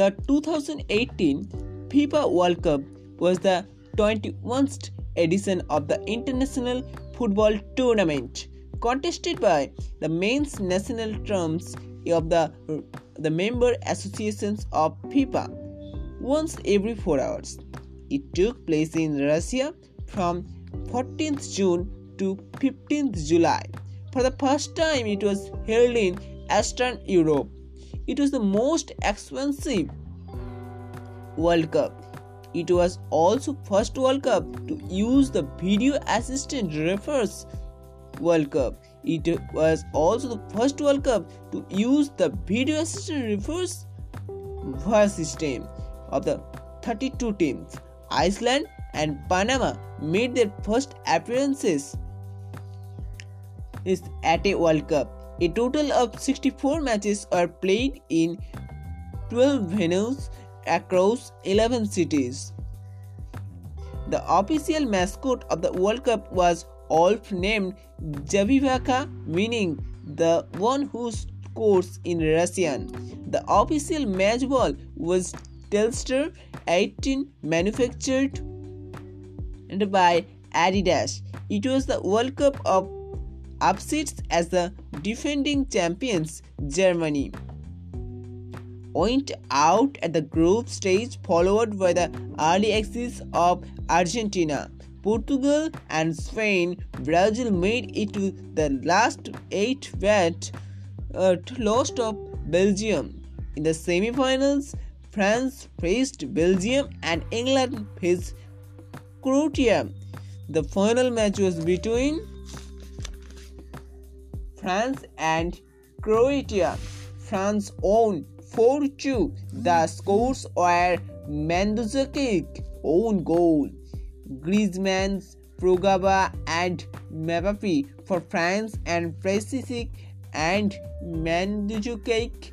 The 2018 FIFA World Cup was the 21st edition of the international football tournament, contested by the men's national teams of the, the member associations of FIFA once every 4 hours. It took place in Russia from 14th June to 15th July. For the first time, it was held in Eastern Europe. It was the most expensive World Cup. It was also first World Cup to use the video assistant referees World Cup. It was also the first World Cup to use the video assistant referees VAR system of the 32 teams. Iceland and Panama made their first appearances is at a World Cup. A total of 64 matches are played in 12 venues across 11 cities. The official mascot of the World Cup was Olf named Zabivaka, meaning the one who scores in Russian. The official match ball was Telstar 18 manufactured by Adidas. It was the World Cup of upsets as the defending champions Germany went out at the group stage followed by the early exits of Argentina. Portugal and Spain, Brazil made it to the last eight but uh, lost of Belgium. In the semi-finals, France faced Belgium and England faced Croatia. The final match was between France and Croatia. France won 4 2. The scores were Mandzukic own goal, Griezmann's Pogba and Mbappe for France and Perisic and Mandzukic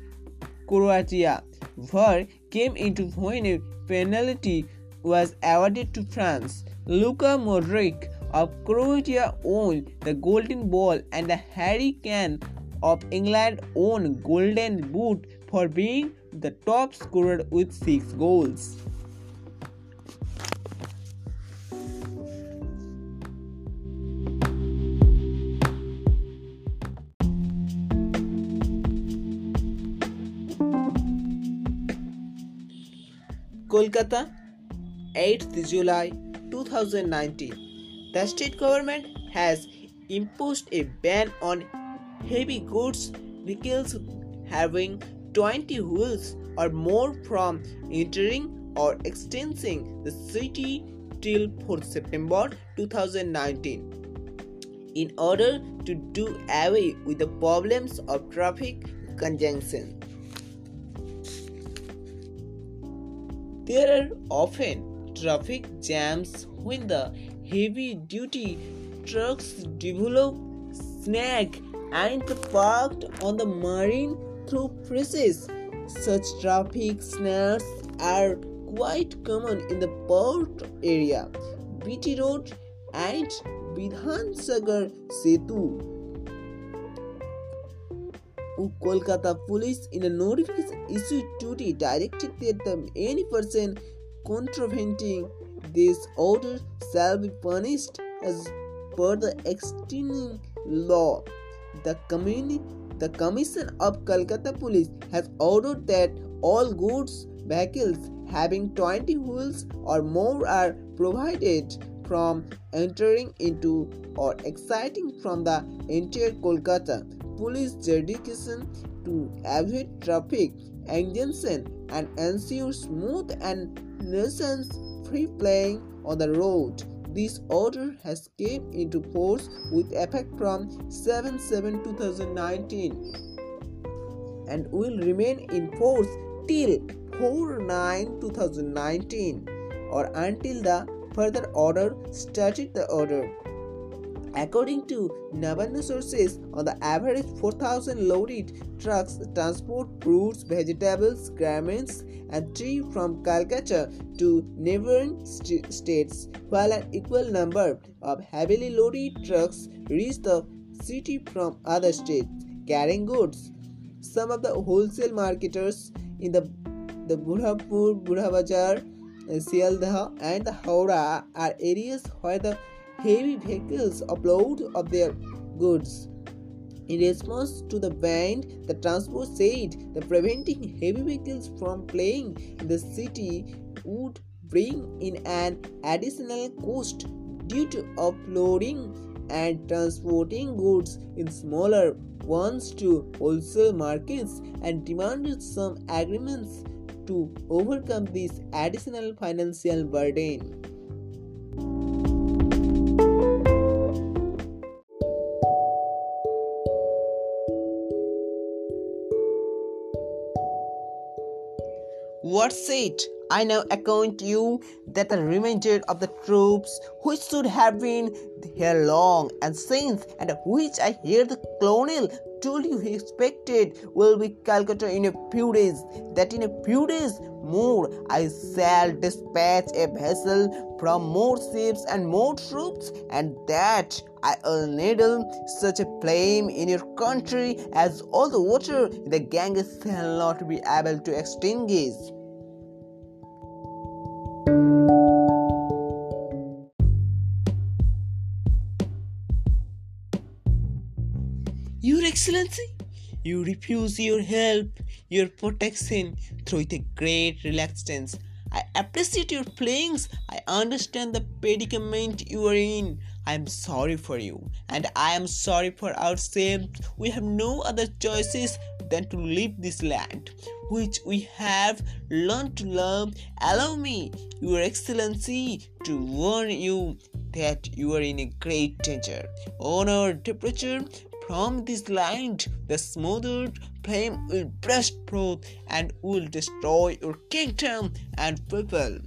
Croatia. VAR came into when a penalty was awarded to France. Luka Modric of Croatia won the Golden Ball and the Harry Kane of England won Golden Boot for being the top scorer with 6 goals. Kolkata 8th July 2019 the state government has imposed a ban on heavy goods vehicles having 20 wheels or more from entering or extending the city till 4 September 2019 in order to do away with the problems of traffic congestion. There are often traffic jams when the heavy duty trucks develop snag and parked on the marine through presses. Such traffic snares are quite common in the port area, BT Road and Bidhan Sagar Setu. Kolkata police in a notification issued duty directed that any person contravening this order shall be punished as per the existing law. The, communi- the Commission of Calcutta Police has ordered that all goods vehicles having 20 wheels or more are provided from entering into or exiting from the entire Kolkata. Police dedication to avoid traffic congestion and ensure smooth and nuisance free playing on the road. This order has came into force with effect from 7-7-2019 and will remain in force till 4-9-2019 or until the further order started the order. According to Navarno sources, on the average 4,000 loaded trucks transport fruits, vegetables, garments, and tea from Calcutta to neighboring st- states, while an equal number of heavily loaded trucks reach the city from other states carrying goods. Some of the wholesale marketers in the the Burhapur, Burrabazar, Sealdah, and the Howrah are areas where the heavy vehicles upload of their goods. In response to the ban, the transport said that preventing heavy vehicles from playing in the city would bring in an additional cost due to uploading and transporting goods in smaller ones to wholesale markets and demanded some agreements to overcome this additional financial burden. What said? I now acquaint you that the remainder of the troops which should have been here long and since, and which I hear the colonel told you he expected will be Calcutta in a few days, that in a few days more I shall dispatch a vessel from more ships and more troops, and that I will needle such a flame in your country as all the water in the Ganges shall not be able to extinguish. Excellency, you refuse your help, your protection through a great reluctance. I appreciate your feelings. I understand the predicament you are in. I am sorry for you, and I am sorry for ourselves. We have no other choices than to leave this land, which we have learned to love. Allow me, Your Excellency, to warn you that you are in a great danger. Honor, temperature, from this land, the smothered flame will burst forth and will destroy your kingdom and people.